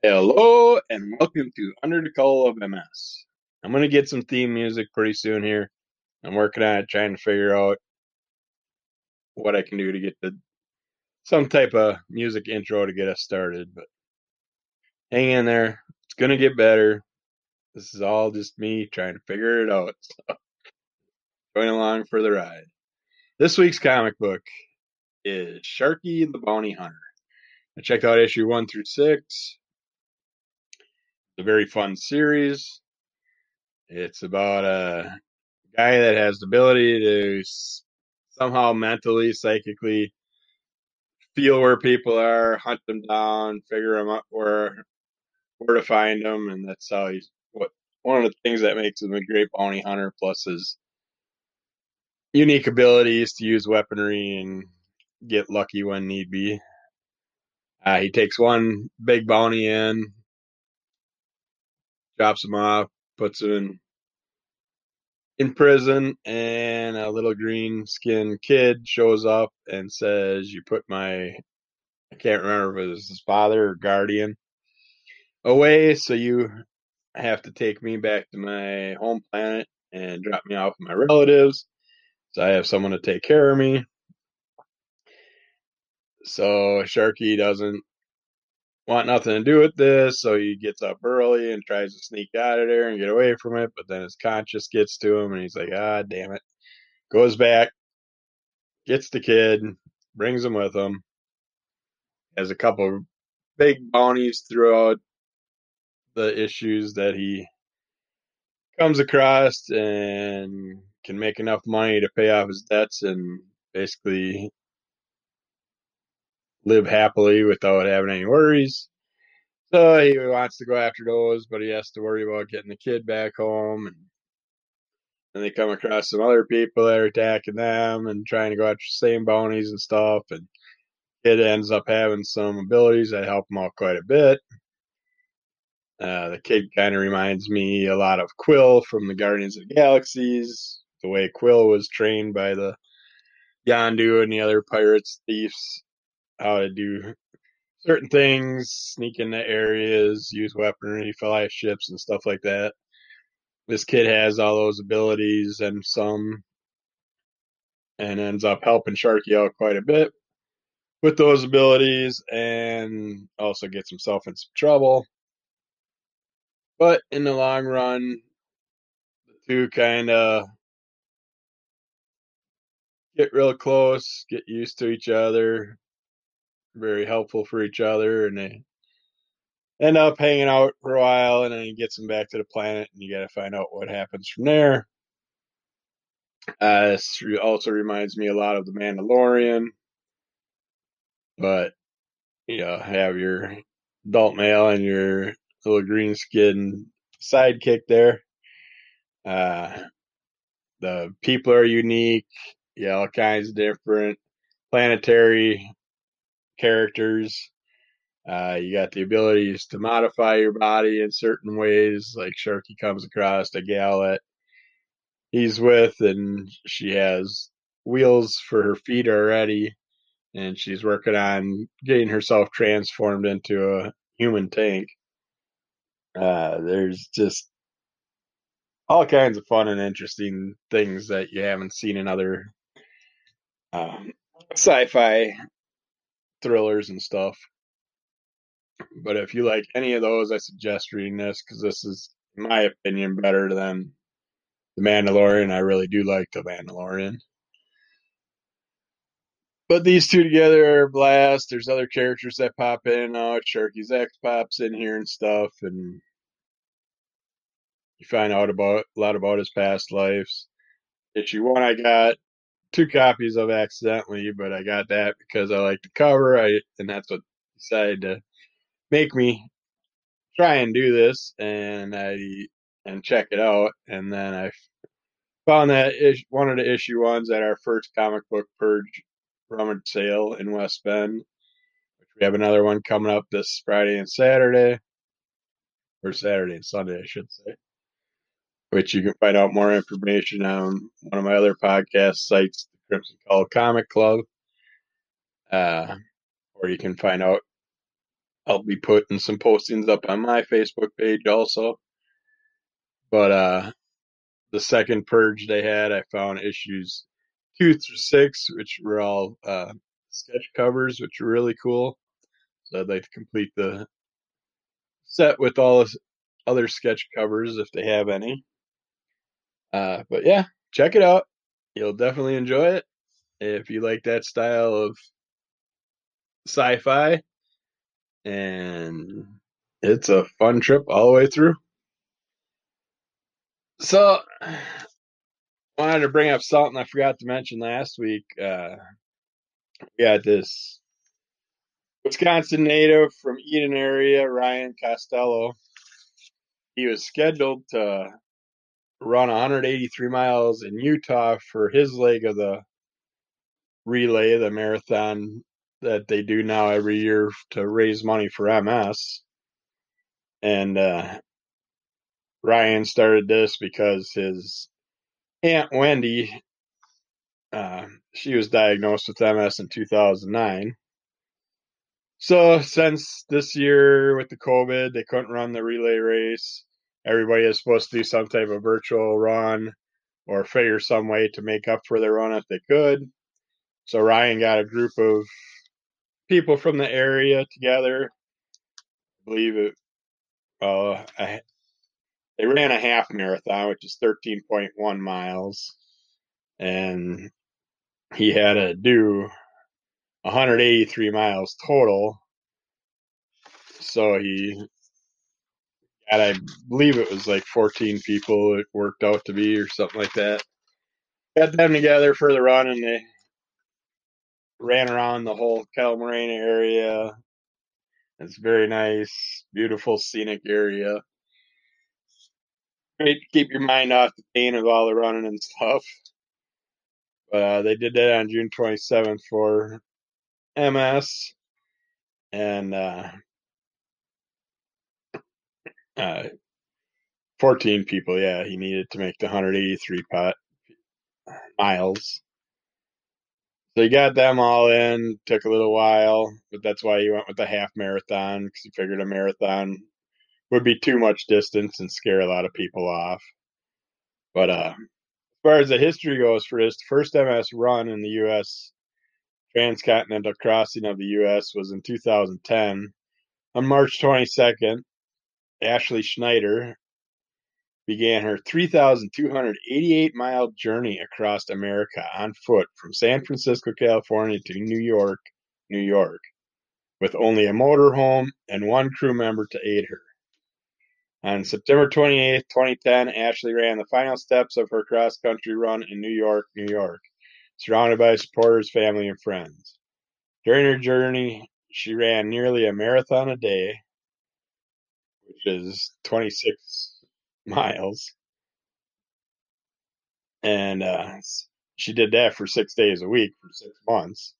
Hello and welcome to Under the Call of MS. I'm gonna get some theme music pretty soon here. I'm working on it, trying to figure out what I can do to get the some type of music intro to get us started. But hang in there, it's gonna get better. This is all just me trying to figure it out. So going along for the ride. This week's comic book is Sharky the Bounty Hunter. I checked out issue one through six. A very fun series. It's about a guy that has the ability to somehow mentally, psychically feel where people are, hunt them down, figure them out where where to find them, and that's how he's what one of the things that makes him a great bounty hunter. Plus his unique abilities to use weaponry and get lucky when need be. Uh, he takes one big bounty in, drops him off, puts him in in prison, and a little green skinned kid shows up and says, "You put my I can't remember if it was his father or guardian away, so you have to take me back to my home planet and drop me off with my relatives." So I have someone to take care of me. So Sharky doesn't want nothing to do with this, so he gets up early and tries to sneak out of there and get away from it, but then his conscience gets to him and he's like, ah damn it. Goes back, gets the kid, brings him with him, has a couple big bounties throughout the issues that he comes across and can make enough money to pay off his debts and basically live happily without having any worries. So he wants to go after those, but he has to worry about getting the kid back home. And then they come across some other people that are attacking them and trying to go after the same bounties and stuff. And kid ends up having some abilities that help him out quite a bit. Uh, the kid kind of reminds me a lot of Quill from the Guardians of the Galaxies. The way Quill was trained by the Yondu and the other pirates, thieves, how to do certain things, sneak into areas, use weaponry, fly ships, and stuff like that. This kid has all those abilities and some, and ends up helping Sharky out quite a bit with those abilities, and also gets himself in some trouble. But in the long run, the two kind of get real close, get used to each other, very helpful for each other, and they end up hanging out for a while, and then he gets them back to the planet, and you got to find out what happens from there. Uh, this also reminds me a lot of the Mandalorian, but you know, have your adult male and your little green skin sidekick there. Uh, the people are unique, yeah, all kinds of different planetary characters. Uh, you got the abilities to modify your body in certain ways, like Sharky comes across a gal that he's with, and she has wheels for her feet already, and she's working on getting herself transformed into a human tank. Uh, there's just all kinds of fun and interesting things that you haven't seen in other um, sci-fi thrillers and stuff. But if you like any of those, I suggest reading this because this is, in my opinion, better than The Mandalorian. I really do like The Mandalorian. But these two together are blast. There's other characters that pop in and out. Sharky's ex pops in here and stuff, and you find out about a lot about his past lives. Issue one, I got two copies of accidentally, but I got that because I like the cover. I and that's what decided to make me try and do this, and I and check it out. And then I found that ish, one of the issue ones at our first comic book purge rummage sale in West Bend. We have another one coming up this Friday and Saturday, or Saturday and Sunday, I should say. Which you can find out more information on one of my other podcast sites, the Crimson Call Comic Club. Uh, or you can find out I'll be putting some postings up on my Facebook page also. But uh, the second purge they had, I found issues two through six, which were all uh, sketch covers, which are really cool. So I'd like to complete the set with all the other sketch covers if they have any. Uh, but yeah, check it out. You'll definitely enjoy it if you like that style of sci-fi. And it's a fun trip all the way through. So, wanted to bring up something I forgot to mention last week. Uh, we had this Wisconsin native from Eden area, Ryan Costello. He was scheduled to run 183 miles in Utah for his leg of the relay, the marathon that they do now every year to raise money for MS. And uh, Ryan started this because his aunt Wendy, uh, she was diagnosed with MS in 2009. So since this year with the COVID, they couldn't run the relay race. Everybody is supposed to do some type of virtual run or figure some way to make up for their run if they could. So Ryan got a group of people from the area together. I believe it. Uh, they ran a half marathon, which is 13.1 miles, and he had to do 183 miles total. So he and I believe it was like 14 people it worked out to be or something like that. Got them together for the run and they ran around the whole Moraine area. It's very nice, beautiful scenic area. Great to keep your mind off the pain of all the running and stuff. But uh, they did that on June 27th for MS. And uh, uh, 14 people, yeah, he needed to make the 183 pot miles. So he got them all in. Took a little while, but that's why he went with the half marathon because he figured a marathon would be too much distance and scare a lot of people off. But uh, as far as the history goes for the first MS run in the U.S. transcontinental crossing of the U.S. was in 2010 on March 22nd. Ashley Schneider began her 3,288 mile journey across America on foot from San Francisco, California to New York, New York, with only a motorhome and one crew member to aid her. On September 28, 2010, Ashley ran the final steps of her cross country run in New York, New York, surrounded by supporters, family, and friends. During her journey, she ran nearly a marathon a day, which is 26 miles. And uh, she did that for six days a week for six months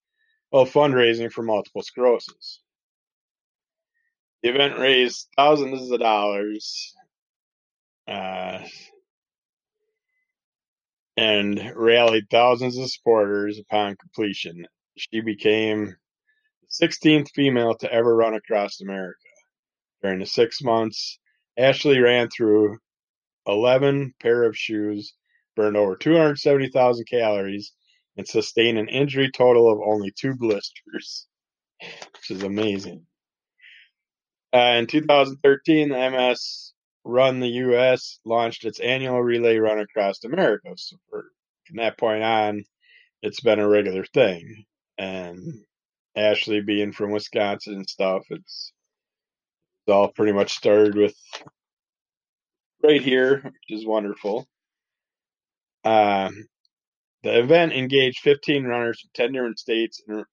while fundraising for multiple sclerosis. The event raised thousands of dollars uh, and rallied thousands of supporters upon completion. She became the 16th female to ever run across America. During the six months, Ashley ran through 11 pair of shoes, burned over 270,000 calories, and sustained an injury total of only two blisters, which is amazing. Uh, in 2013, the MS Run the U.S. launched its annual relay run across America. So from that point on, it's been a regular thing. And Ashley being from Wisconsin and stuff, it's all pretty much started with right here, which is wonderful. Um, the event engaged 15 runners from 10 different states and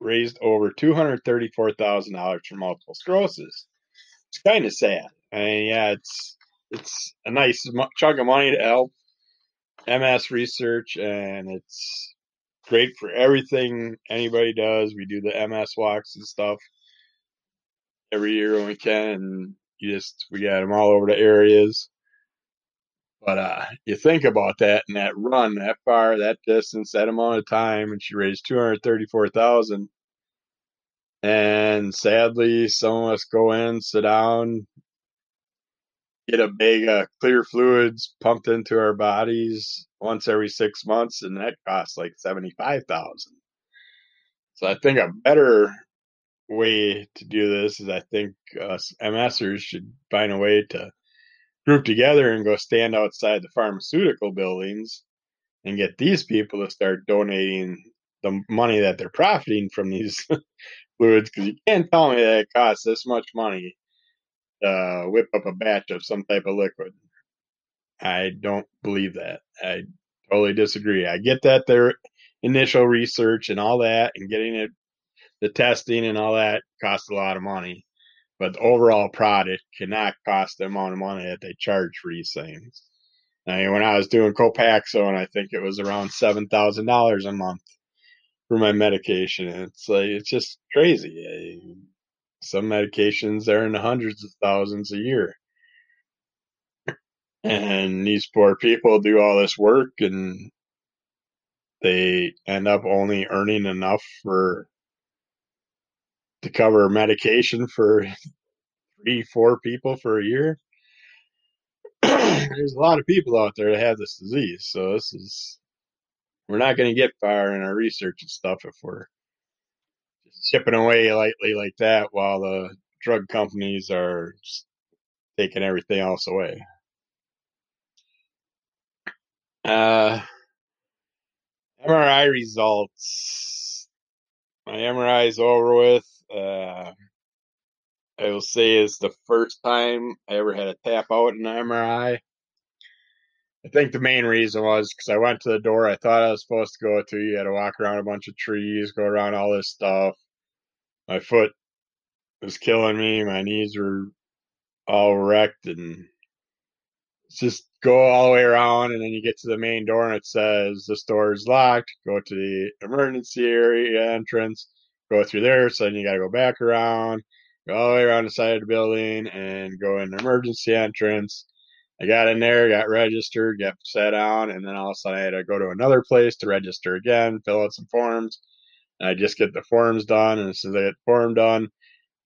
raised over $234,000 for multiple sclerosis. It's kind of sad. I mean, yeah, it's it's a nice chunk of money to help MS research, and it's great for everything anybody does. We do the MS walks and stuff every year when we can, and you just we got them all over the areas. But uh, you think about that and that run that far, that distance, that amount of time, and she raised two hundred thirty-four thousand. And sadly, some of us go in, sit down, get a bag of clear fluids pumped into our bodies once every six months, and that costs like seventy five thousand. So I think a better way to do this is I think us MSers should find a way to group together and go stand outside the pharmaceutical buildings and get these people to start donating the money that they're profiting from these fluids because you can't tell me that it costs this much money to whip up a batch of some type of liquid. I don't believe that. I totally disagree. I get that their initial research and all that and getting it, the testing and all that costs a lot of money. But the overall product cannot cost the amount of money that they charge for these things. I mean, when I was doing Copaxone, I think it was around seven thousand dollars a month for my medication. It's like it's just crazy. Eh, some medications are in the hundreds of thousands a year, and these poor people do all this work and they end up only earning enough for to cover medication for three, four people for a year. There's a lot of people out there that have this disease, so this is we're not going to get far in our research and stuff if we're just chipping away lightly like that while the drug companies are taking everything else away. Uh, MRI results. My MRI is over with. Uh, I will say it's the first time I ever had a tap out in an MRI. I think the main reason was because I went to the door I thought I was supposed to go to. You had to walk around a bunch of trees, go around all this stuff. My foot was killing me. My knees were all wrecked and just go all the way around and then you get to the main door and it says this door is locked. Go to the emergency area entrance, go through there. So then you got to go back around, go all the way around the side of the building and go in the emergency entrance. I got in there, got registered, got sat down, and then all of a sudden I had to go to another place to register again, fill out some forms. And I just get the forms done, and as soon as I get the form done,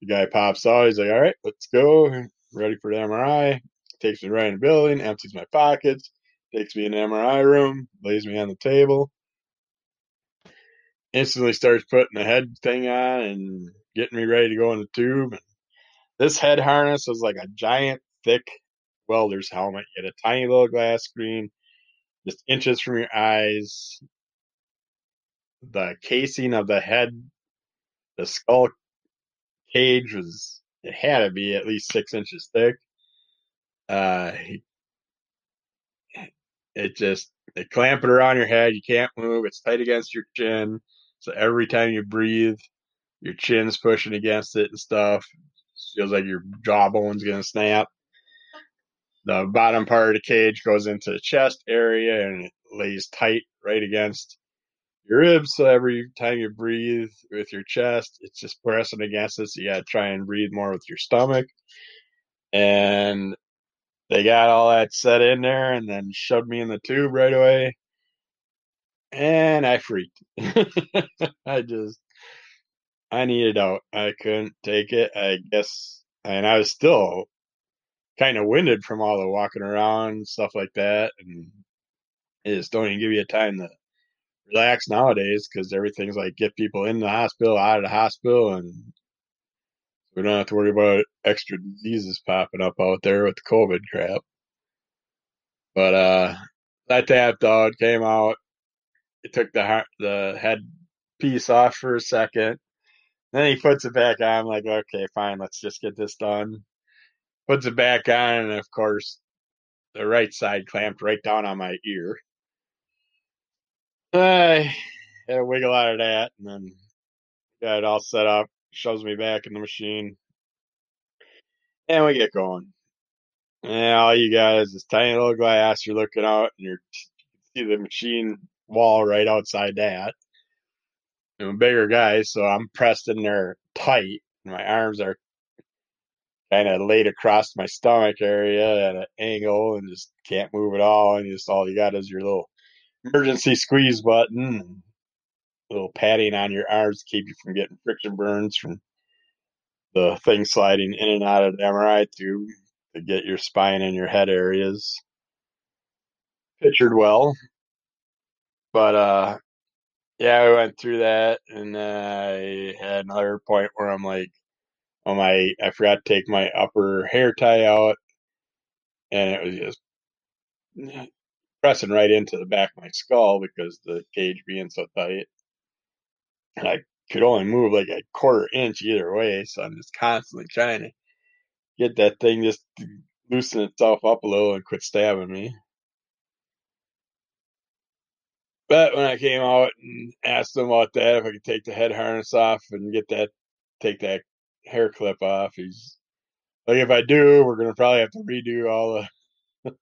the guy pops out. He's like, "All right, let's go. Ready for the MRI?" Takes me right in the building, empties my pockets, takes me in the MRI room, lays me on the table, instantly starts putting the head thing on and getting me ready to go in the tube. And this head harness was like a giant, thick welder's helmet. You had a tiny little glass screen, just inches from your eyes. The casing of the head, the skull cage was, it had to be at least six inches thick. Uh, it just, they clamp it around your head. You can't move. It's tight against your chin. So every time you breathe, your chin's pushing against it and stuff. It feels like your jawbone's gonna snap. The bottom part of the cage goes into the chest area and it lays tight right against your ribs. So every time you breathe with your chest, it's just pressing against it. So you gotta try and breathe more with your stomach. And they got all that set in there and then shoved me in the tube right away. And I freaked. I just, I needed out. I couldn't take it. I guess, and I was still kind of winded from all the walking around stuff like that. And it just don't even give you a time to relax nowadays because everything's like get people in the hospital, out of the hospital, and we don't have to worry about extra diseases popping up out there with the COVID crap. But uh, that tapped out, came out. It took the the head piece off for a second. Then he puts it back on. I'm like, okay, fine, let's just get this done. Puts it back on, and of course, the right side clamped right down on my ear. I had to wiggle out of that, and then got it all set up. Shoves me back in the machine, and we get going. And all you guys, this tiny little glass, you're looking out, and you're you see the machine wall right outside that. I'm a bigger guy, so I'm pressed in there tight. My arms are kind of laid across my stomach area at an angle and just can't move at all. And just all you got is your little emergency squeeze button, little padding on your arms to keep you from getting friction burns from the thing sliding in and out of the MRI tube to get your spine and your head areas pictured well. But uh yeah, I went through that and I had another point where I'm like, oh my, I forgot to take my upper hair tie out and it was just pressing right into the back of my skull because the cage being so tight. And I could only move like a quarter inch either way, so I'm just constantly trying to get that thing just loosen itself up a little and quit stabbing me. But when I came out and asked him about that, if I could take the head harness off and get that, take that hair clip off, he's like, if I do, we're gonna probably have to redo all the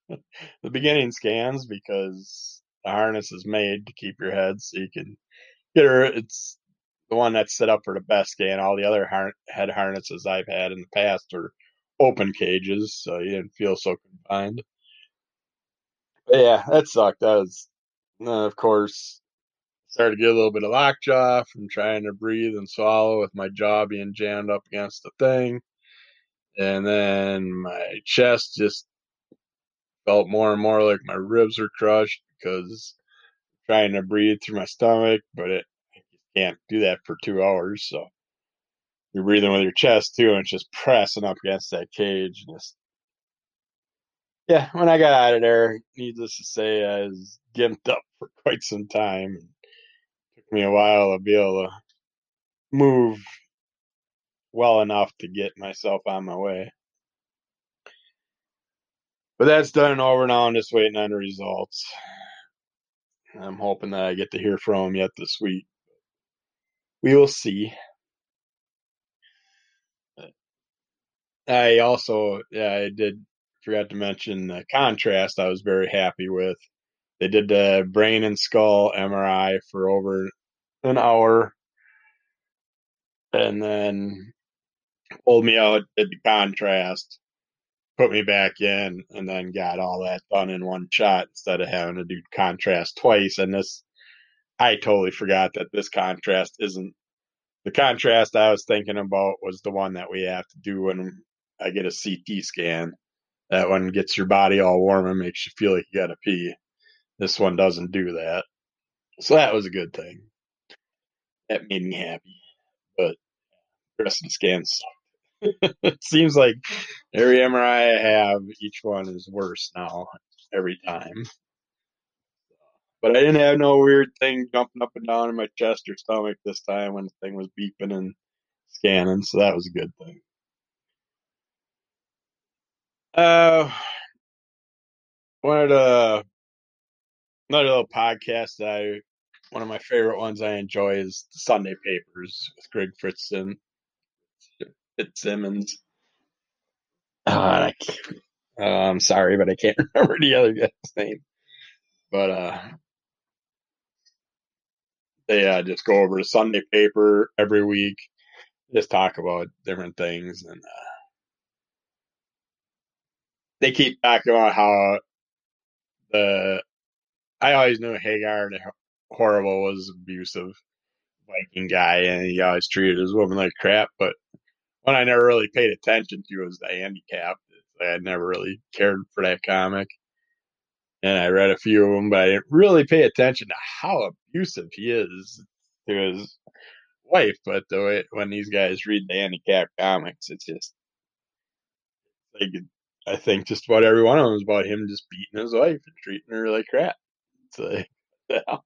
the beginning scans because the harness is made to keep your head so you can get her. It's the one that's set up for the best scan. All the other har- head harnesses I've had in the past are open cages, so you didn't feel so confined. But yeah, that sucked. That was, uh, of course, started to get a little bit of lockjaw from trying to breathe and swallow with my jaw being jammed up against the thing. And then my chest just felt more and more like my ribs were crushed because trying to breathe through my stomach, but it can't do that for two hours. So you're breathing with your chest too, and it's just pressing up against that cage. And just yeah, when I got out of there, needless to say, I was gimped up for quite some time. It took me a while to be able to move well enough to get myself on my way. But that's done and over now. I'm just waiting on the results. I'm hoping that I get to hear from him yet this week. We will see. I also, yeah, I did forgot to mention the contrast. I was very happy with. They did the brain and skull MRI for over an hour, and then pulled me out, did the contrast, put me back in, and then got all that done in one shot instead of having to do contrast twice. And this, I totally forgot that this contrast isn't the contrast I was thinking about was the one that we have to do when I get a CT scan. That one gets your body all warm and makes you feel like you gotta pee. This one doesn't do that. So that was a good thing. That made me happy. But the scans it seems like every MRI I have, each one is worse now every time. But I didn't have no weird thing jumping up and down in my chest or stomach this time when the thing was beeping and scanning, so that was a good thing. Uh, of the another little podcast that I one of my favorite ones I enjoy is the Sunday Papers with Greg Fritzen, Fitzsimmons. I, uh, I'm sorry, but I can't remember the other guy's name. But uh, they uh, just go over the Sunday paper every week, just talk about different things, and uh, they keep talking about how the I always knew Hagar the horrible was abusive Viking guy, and he always treated his woman like crap. But one I never really paid attention to was the Andy Capp. I never really cared for that comic, and I read a few of them, but I didn't really pay attention to how abusive he is to his wife. But the way when these guys read the Andy Capp comics, it's just like I think just about every one of them is about him just beating his wife and treating her like crap.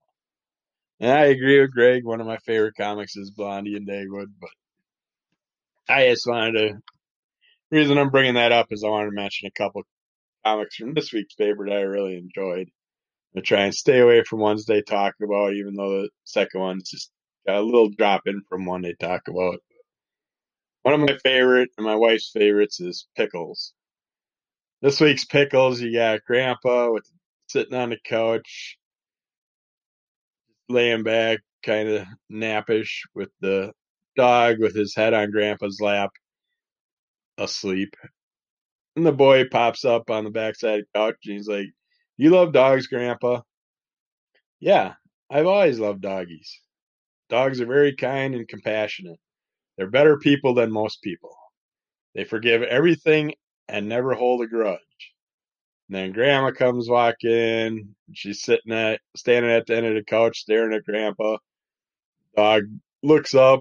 And I agree with Greg. One of my favorite comics is Blondie and Dagwood, but I just wanted to. The reason I'm bringing that up is I wanted to mention a couple comics from this week's paper that I really enjoyed. I try and stay away from ones they talk about, even though the second one's just a little drop in from one they talk about. One of my favorite and my wife's favorites is Pickles. This week's Pickles, you got Grandpa with sitting on the couch, laying back, kind of nappish, with the dog with his head on Grandpa's lap, asleep. And the boy pops up on the backside of the couch and he's like, You love dogs, Grandpa? Yeah, I've always loved doggies. Dogs are very kind and compassionate. They're better people than most people. They forgive everything and never hold a grudge. And then grandma comes walking. She's sitting at standing at the end of the couch staring at grandpa. Dog looks up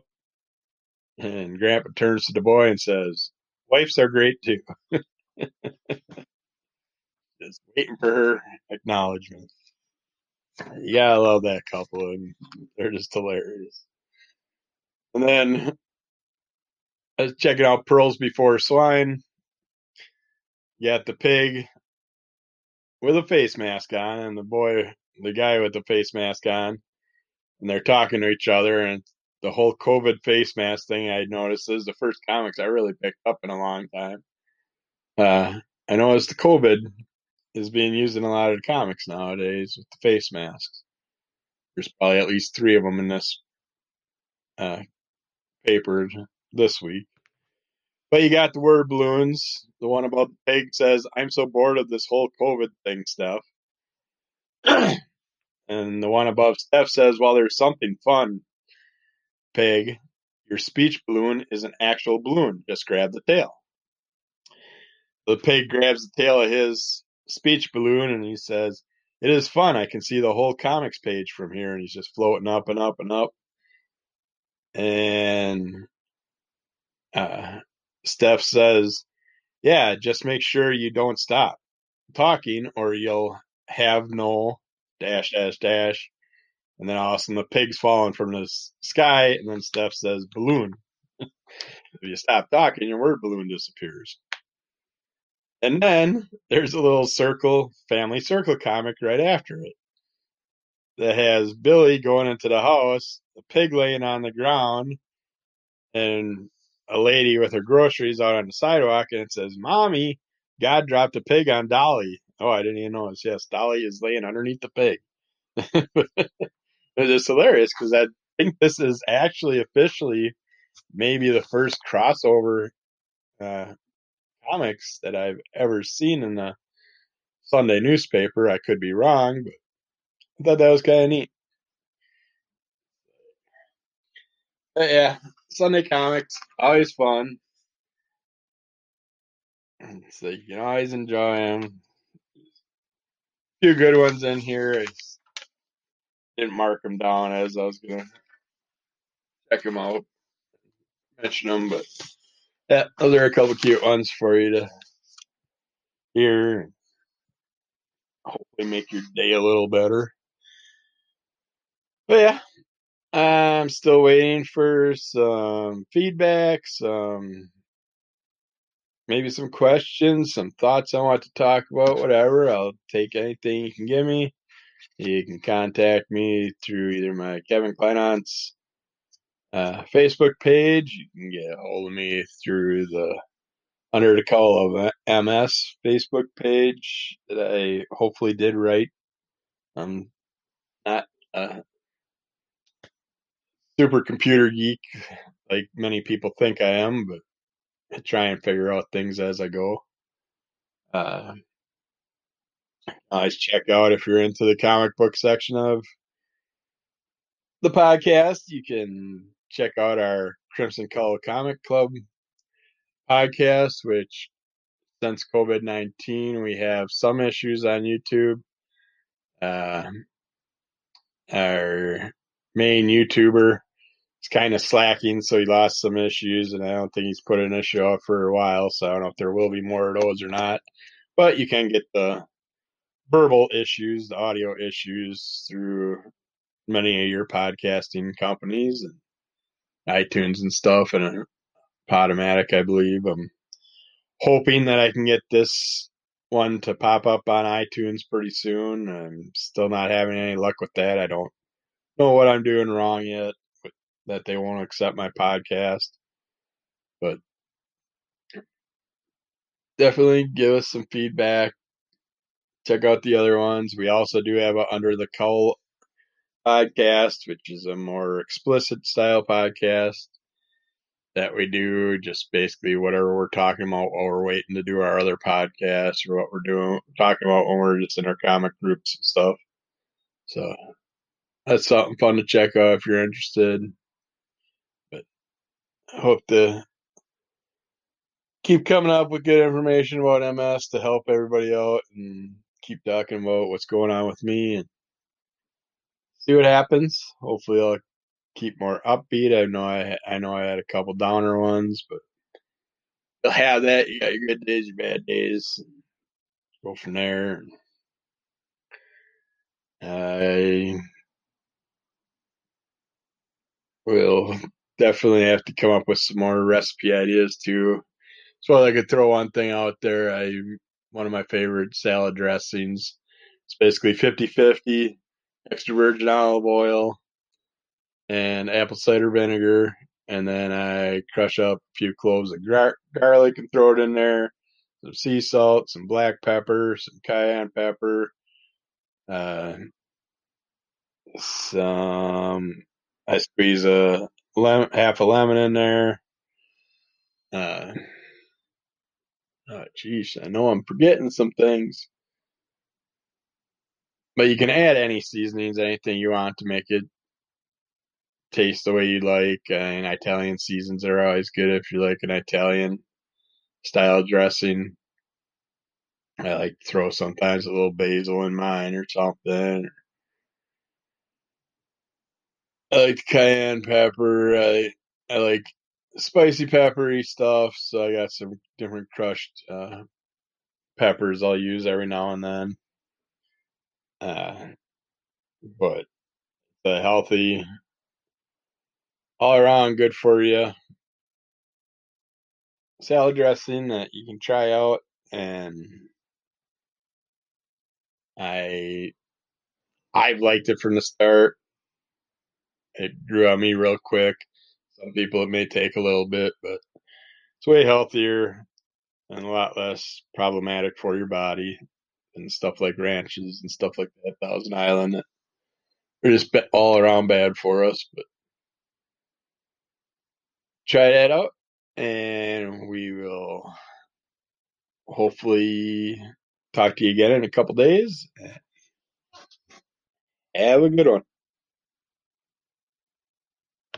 and grandpa turns to the boy and says, Wives are great too. Just waiting for her acknowledgement. Yeah, gotta love that couple and they're just hilarious. And then I was checking out Pearls Before Swine. You got the pig with a face mask on, and the boy, the guy with the face mask on, and they're talking to each other. And the whole COVID face mask thing I noticed is the first comics I really picked up in a long time. Uh, I noticed the COVID is being used in a lot of comics nowadays with the face masks. There's probably at least three of them in this uh, paper this week. But you got the word balloons. The one about the pig says, I'm so bored of this whole COVID thing stuff. and the one above Steph says, Well, there's something fun, pig. Your speech balloon is an actual balloon. Just grab the tail. The pig grabs the tail of his speech balloon and he says, It is fun. I can see the whole comics page from here. And he's just floating up and up and up. And uh, Steph says, Yeah, just make sure you don't stop talking or you'll have no dash, dash, dash. And then all the pig's falling from the sky. And then Steph says, Balloon. if you stop talking, your word balloon disappears. And then there's a little circle, family circle comic right after it that has Billy going into the house, the pig laying on the ground, and a lady with her groceries out on the sidewalk, and it says, Mommy, God dropped a pig on Dolly. Oh, I didn't even notice. Yes, Dolly is laying underneath the pig. it's just hilarious because I think this is actually officially maybe the first crossover uh, comics that I've ever seen in the Sunday newspaper. I could be wrong, but I thought that was kind of neat. But yeah, Sunday comics always fun. So you can always enjoy them. A few good ones in here. I didn't mark them down as I was gonna check them out, mention them, but yeah, those are a couple cute ones for you to hear. Hopefully, make your day a little better. But yeah, I'm still waiting for some feedback, some maybe some questions, some thoughts I want to talk about, whatever. I'll take anything you can give me. You can contact me through either my Kevin Kleinant's uh, Facebook page. You can get a hold of me through the Under the Call of MS Facebook page that I hopefully did right. I'm not a super computer geek like many people think I am, but I try and figure out things as I go. Uh, always check out if you're into the comic book section of the podcast. You can check out our Crimson Color Comic Club podcast, which since COVID 19, we have some issues on YouTube. Uh, our main YouTuber is kind of slacking, so he lost some issues, and I don't think he's put an issue out for a while. So I don't know if there will be more of those or not. But you can get the verbal issues, the audio issues through many of your podcasting companies and iTunes and stuff, and uh, Podomatic, I believe. I'm hoping that I can get this one to pop up on iTunes pretty soon. I'm still not having any luck with that. I don't know what I'm doing wrong yet, that they won't accept my podcast. But definitely give us some feedback. Check out the other ones. We also do have a Under the Cull podcast, which is a more explicit style podcast that we do. Just basically whatever we're talking about while we're waiting to do our other podcast or what we're doing, talking about when we're just in our comic groups and stuff. So that's something fun to check out if you're interested. Hope to keep coming up with good information about MS to help everybody out and keep talking about what's going on with me and see what happens. Hopefully, I'll keep more upbeat. I know I I know I had a couple downer ones, but you'll have that. You got your good days, your bad days. Go from there. I will definitely have to come up with some more recipe ideas too. So I could throw one thing out there. I one of my favorite salad dressings. It's basically 50-50 extra virgin olive oil and apple cider vinegar, and then I crush up a few cloves of gar- garlic and throw it in there. Some sea salt, some black pepper, some cayenne pepper, uh, some. I squeeze a lemon, half a lemon in there. Uh, oh, geez, I know I'm forgetting some things. But you can add any seasonings, anything you want to make it taste the way you like. And Italian seasons are always good if you like an Italian style dressing. I like to throw sometimes a little basil in mine or something. I like cayenne pepper. I I like spicy peppery stuff, so I got some different crushed uh, peppers I'll use every now and then. Uh, but the healthy, all around good for you salad dressing that you can try out, and I I've liked it from the start. It grew on me real quick. Some people it may take a little bit, but it's way healthier and a lot less problematic for your body and stuff like ranches and stuff like that. Thousand Island, they're just all around bad for us. But try that out, and we will hopefully talk to you again in a couple days. Have a good one.